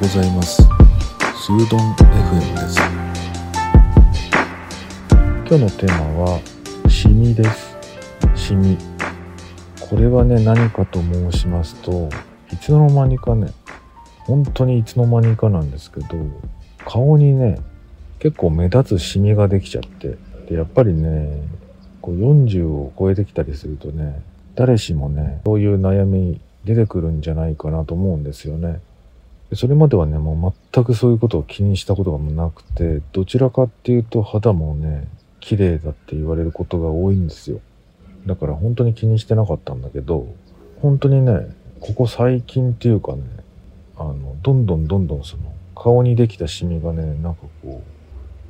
ございます。スードン FM です。今日のテーマはシミです。シミ。これはね何かと申しますといつの間にかね本当にいつの間にかなんですけど顔にね結構目立つシミができちゃってでやっぱりねこう40を超えてきたりするとね誰しもねそういう悩み出てくるんじゃないかなと思うんですよね。それまではねもう全くそういうことを気にしたことがなくてどちらかっていうと肌もね綺麗だって言われることが多いんですよ。だから本当に気にしてなかったんだけど本当にねここ最近っていうかねあのどんどんどんどんその顔にできたシミがねなんかこ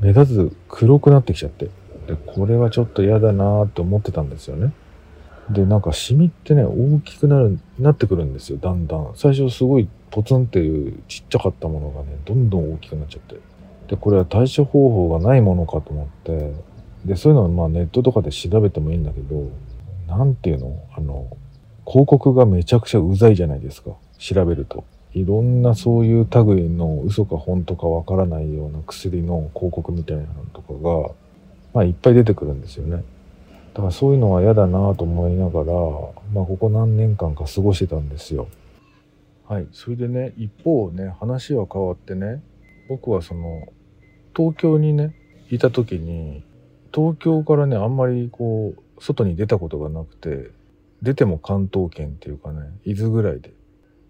う目立つ黒くなってきちゃってでこれはちょっと嫌だなーって思ってたんですよね。でなんかシミってね大きくなるなってくるんですよだんだん最初すごいポツンっていうちっちゃかったものがねどんどん大きくなっちゃって。でこれは対処方法がないものかと思って。でそういうのはまあネットとかで調べてもいいんだけど何ていうの？あの広告がめちゃくちゃうざいじゃないですか。調べると。いろんなそういう類の嘘か本当かわからないような薬の広告みたいなのとかがまあいっぱい出てくるんですよね。だからそういうのは嫌だなと思いながら、まあ、ここ何年間か過ごしてたんですよ。はい。それでね、一方ね、話は変わってね、僕はその、東京にね、いた時に、東京からね、あんまりこう、外に出たことがなくて、出ても関東圏っていうかね、伊豆ぐらいで。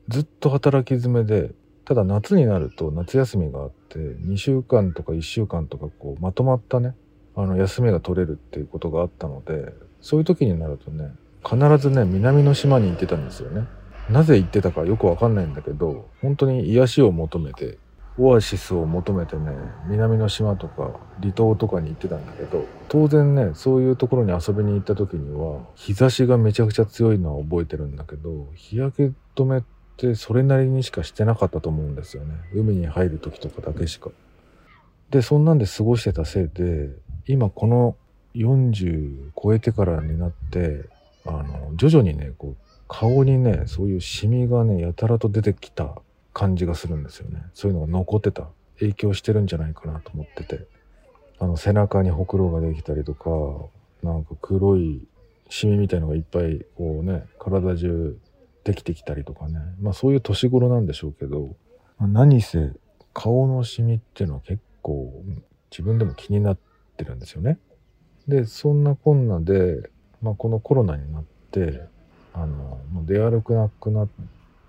ずっと働き詰めで、ただ夏になると夏休みがあって、2週間とか1週間とかこう、まとまったね、あの休みが取れるっていうことがあったのでそういう時になるとね必ずね南の島に行ってたんですよねなぜ行ってたかよくわかんないんだけど本当に癒しを求めてオアシスを求めてね南の島とか離島とかに行ってたんだけど当然ねそういうところに遊びに行った時には日差しがめちゃくちゃ強いのは覚えてるんだけど日焼け止めってそれなりにしかしてなかったと思うんですよね海に入る時とかだけしか。でそんなんで過ごしてたせいで今この40超えてからになってあの徐々にねこう顔にねそういうシミがねやたらと出てきた感じがするんですよね。そういうのが残ってた。影響してるんじゃないかなと思ってて。あの背中にほくろができたりとかなんか黒いシミみたいのがいっぱいこうね体中できてきたりとかね。まあそういう年頃なんでしょうけど、まあ、何せ顔のシミっていうのは結構自分でも気になってるんですよね。でそんなこんなで、まあ、このコロナになってあのもう出歩くなくなっ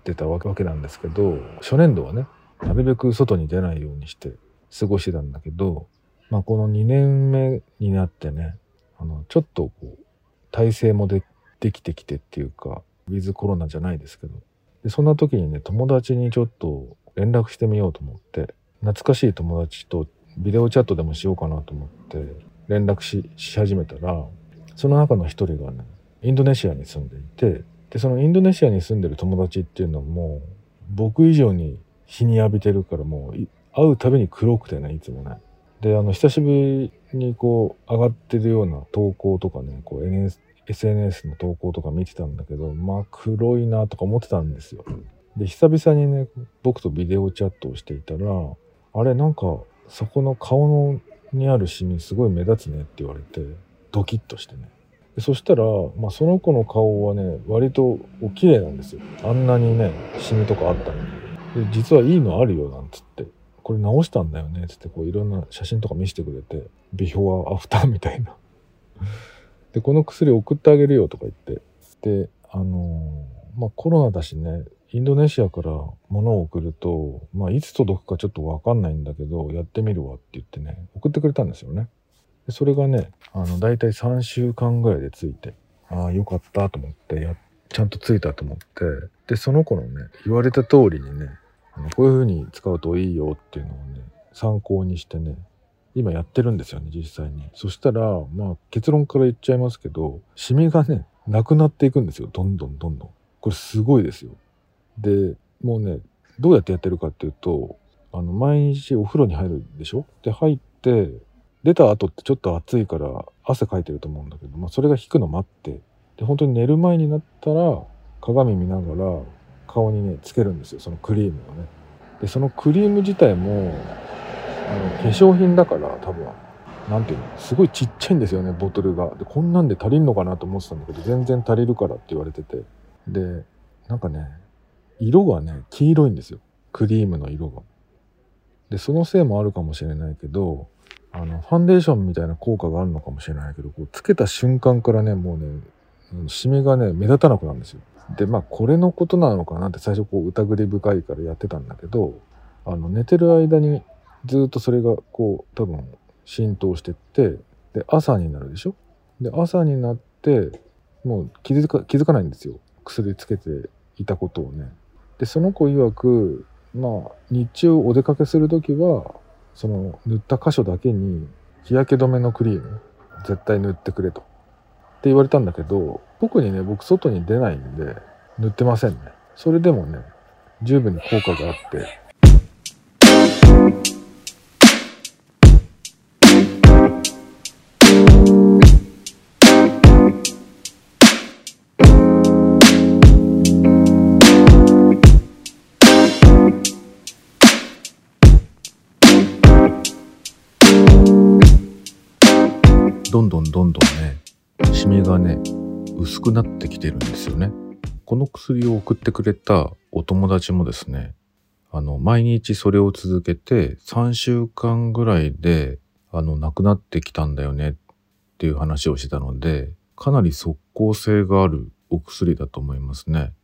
てたわけなんですけど初年度はねなるべく外に出ないようにして過ごしてたんだけど、まあ、この2年目になってねあのちょっとこう体制もでできてきてっていうかウィズコロナじゃないですけどでそんな時にね友達にちょっと連絡してみようと思って懐かしい友達とビデオチャットでもしようかなと思って連絡し始めたらその中の一人がねインドネシアに住んでいてでそのインドネシアに住んでる友達っていうのも僕以上に日に浴びてるからもう会うたびに黒くてねいつもね。であの久しぶりにこう上がってるような投稿とかねこう NS SNS の投稿とか見てたんだけどまあ黒いなとか思ってたんですよ。で久々にね僕とビデオチャットをしていたらあれなんかそこの顔のにあるシミすごい目立つねって言われてドキッとしてねでそしたら、まあ、その子の顔はね割とお綺麗なんですよ。あんなにねシミとかあったのに。で実はいいのあるよなんつって。これ直したんだよねつってこういろんな写真とか見せてくれて。ビフォーアフターみたいな。でこの薬送ってあげるよとか言って。であのー、まあコロナだしねインドネシアから物を送ると、まあ、いつ届くかちょっとわかんないんだけど、やってみるわって言ってね、送ってくれたんですよね。それがね、あの、だいたい3週間ぐらいでついて、ああ、よかったと思って、や、ちゃんとついたと思って、で、その子のね、言われた通りにね、あのこういう風に使うといいよっていうのをね、参考にしてね、今やってるんですよね、実際に。そしたら、まあ、結論から言っちゃいますけど、シミがね、なくなっていくんですよ、どんどんどんどん。これすごいですよ。でもうねどうやってやってるかっていうとあの毎日お風呂に入るでしょ？で入って出た後ってちょっと暑いから汗かいてると思うんだけど、まあ、それが引くの待って。で本当に寝る前になったら鏡見ながら顔にねつけるんですよそのクリームをね。でそのクリーム自体もあの化粧品だから多分なんていうのすごいちっちゃいんですよねボトルが。でこんなんで足りんのかなと思ってたんだけど全然足りるからって言われてて。でなんかね色がね黄色いんですよ。クリームの色が。でそのせいもあるかもしれないけどあのファンデーションみたいな効果があるのかもしれないけどこうつけた瞬間からねもうねシミがね目立たなくなるんですよ。でまあこれのことなのかなって最初こう疑り深いからやってたんだけどあの寝てる間にずっとそれがこう多分浸透してってで朝になるでしょ？で朝になってもう気づか気づかないんですよ。薬つけていたことをね。でその子曰くまあ日中お出かけする時はその塗った箇所だけに日焼け止めのクリーム絶対塗ってくれと。って言われたんだけど特にね僕外に出ないんで塗ってませんね。それでもね十分に効果があって。どんどんどんどんね、シミがね、薄くなってきてるんですよね。この薬を送ってくれたお友達もですね、あの、毎日それを続けて3週間ぐらいで、あの、亡くなってきたんだよねっていう話をしてたので、かなり即効性があるお薬だと思いますね。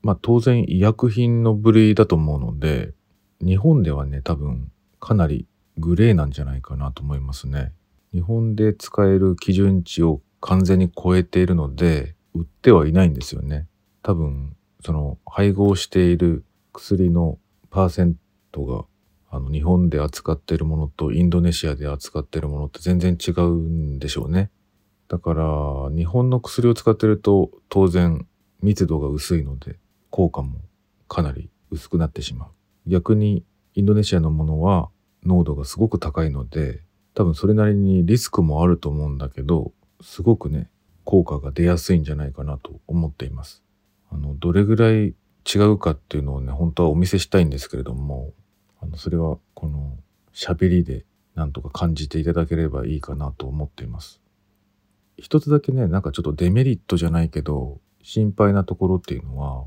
まあ当然医薬品の部類だと思うので、日本ではね、多分かなりグレーなんじゃないかなと思いますね。日本で使える基準値を完全に超えているので、売ってはいないんですよね。多分、その配合している薬のパーセントが、あの、日本で扱っているものとインドネシアで扱っているものって全然違うんでしょうね。だから、日本の薬を使ってると当然密度が薄いので、効果もかなり薄くなってしまう。逆にインドネシアのものは濃度がすごく高いので、多分それなりにリスクもあると思うんだけど、すごくね、効果が出やすいんじゃないかなと思っています。あの、どれぐらい違うかっていうのをね、本当はお見せしたいんですけれども、あの、それはこの喋りでなんとか感じていただければいいかなと思っています。一つだけね、なんかちょっとデメリットじゃないけど、心配なところっていうのは、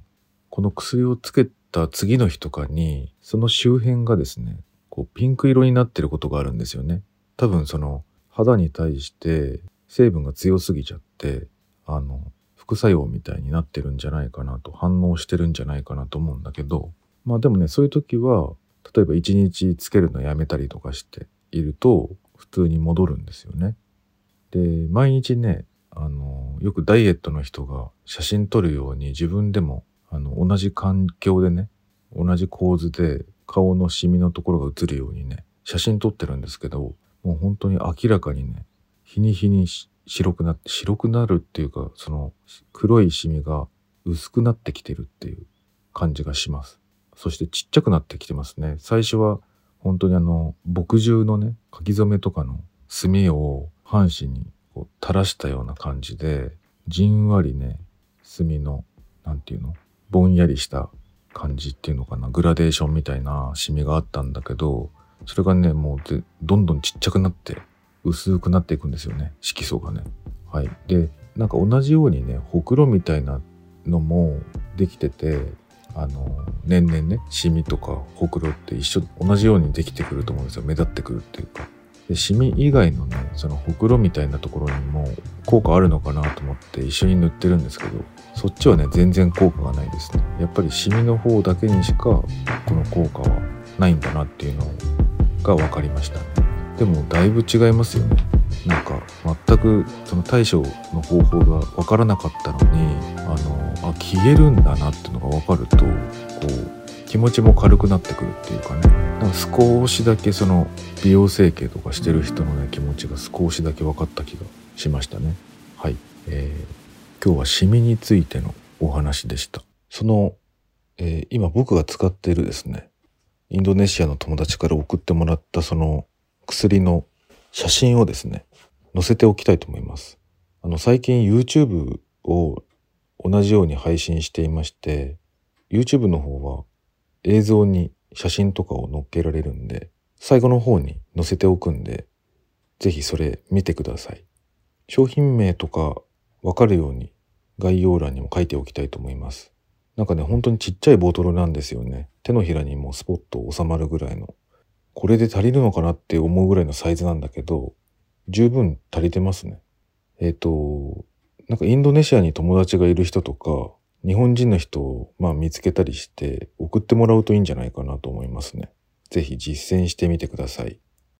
この薬をつけた次の日とかに、その周辺がですね、こうピンク色になってることがあるんですよね。多分その肌に対して成分が強すぎちゃってあの副作用みたいになってるんじゃないかなと反応してるんじゃないかなと思うんだけどまあでもねそういう時は例えば1日つけるのやめたりとかしていると普通に戻るんですよね。で毎日ねあのよくダイエットの人が写真撮るように自分でもあの同じ環境でね同じ構図で顔のシミのところが映るようにね写真撮ってるんですけどもう本当に明らかにね、日に日に白くなって、白くなるっていうか、その黒いシミが薄くなってきてるっていう感じがします。そしてちっちゃくなってきてますね。最初は本当にあの、墨汁のね、書き初めとかの墨を半紙にこう垂らしたような感じで、じんわりね、墨の、なんていうのぼんやりした感じっていうのかな、グラデーションみたいなシミがあったんだけど、それがね、もうどんどんちっちゃくなって、薄くなっていくんですよね。色素がね。はい。で、なんか同じようにね、ほくろみたいなのもできてて、あの、年々ね、シミとかほくろって一緒、同じようにできてくると思うんですよ。目立ってくるっていうか。で、シミ以外のね、そのほくろみたいなところにも効果あるのかなと思って一緒に塗ってるんですけど、そっちはね、全然効果がないですね。やっぱりシミの方だけにしか、この効果はないんだなっていうのをが分かりました。でもだいぶ違いますよね。なんか全くその対処の方法が分からなかったのにあのあ消えるんだなっていうのが分かるとこう気持ちも軽くなってくるっていうかね。なんか少しだけその美容整形とかしてる人のね気持ちが少しだけ分かった気がしましたね。はい、えー、今日はシミについてのお話でした。その、えー、今僕が使ってるですねインドネシアの友達から送ってもらったその薬の写真をですね、載せておきたいと思います。あの、最近 YouTube を同じように配信していまして、YouTube の方は映像に写真とかを載っけられるんで、最後の方に載せておくんで、ぜひそれ見てください。商品名とかわかるように概要欄にも書いておきたいと思います。なんかね、本当にちっちゃいボトルなんですよね。手のひらにもスポッと収まるぐらいの。これで足りるのかなって思うぐらいのサイズなんだけど、十分足りてますね。えっ、ー、と、なんかインドネシアに友達がいる人とか、日本人の人をまあ見つけたりして送ってもらうといいんじゃないかなと思いますね。ぜひ実践してみてください。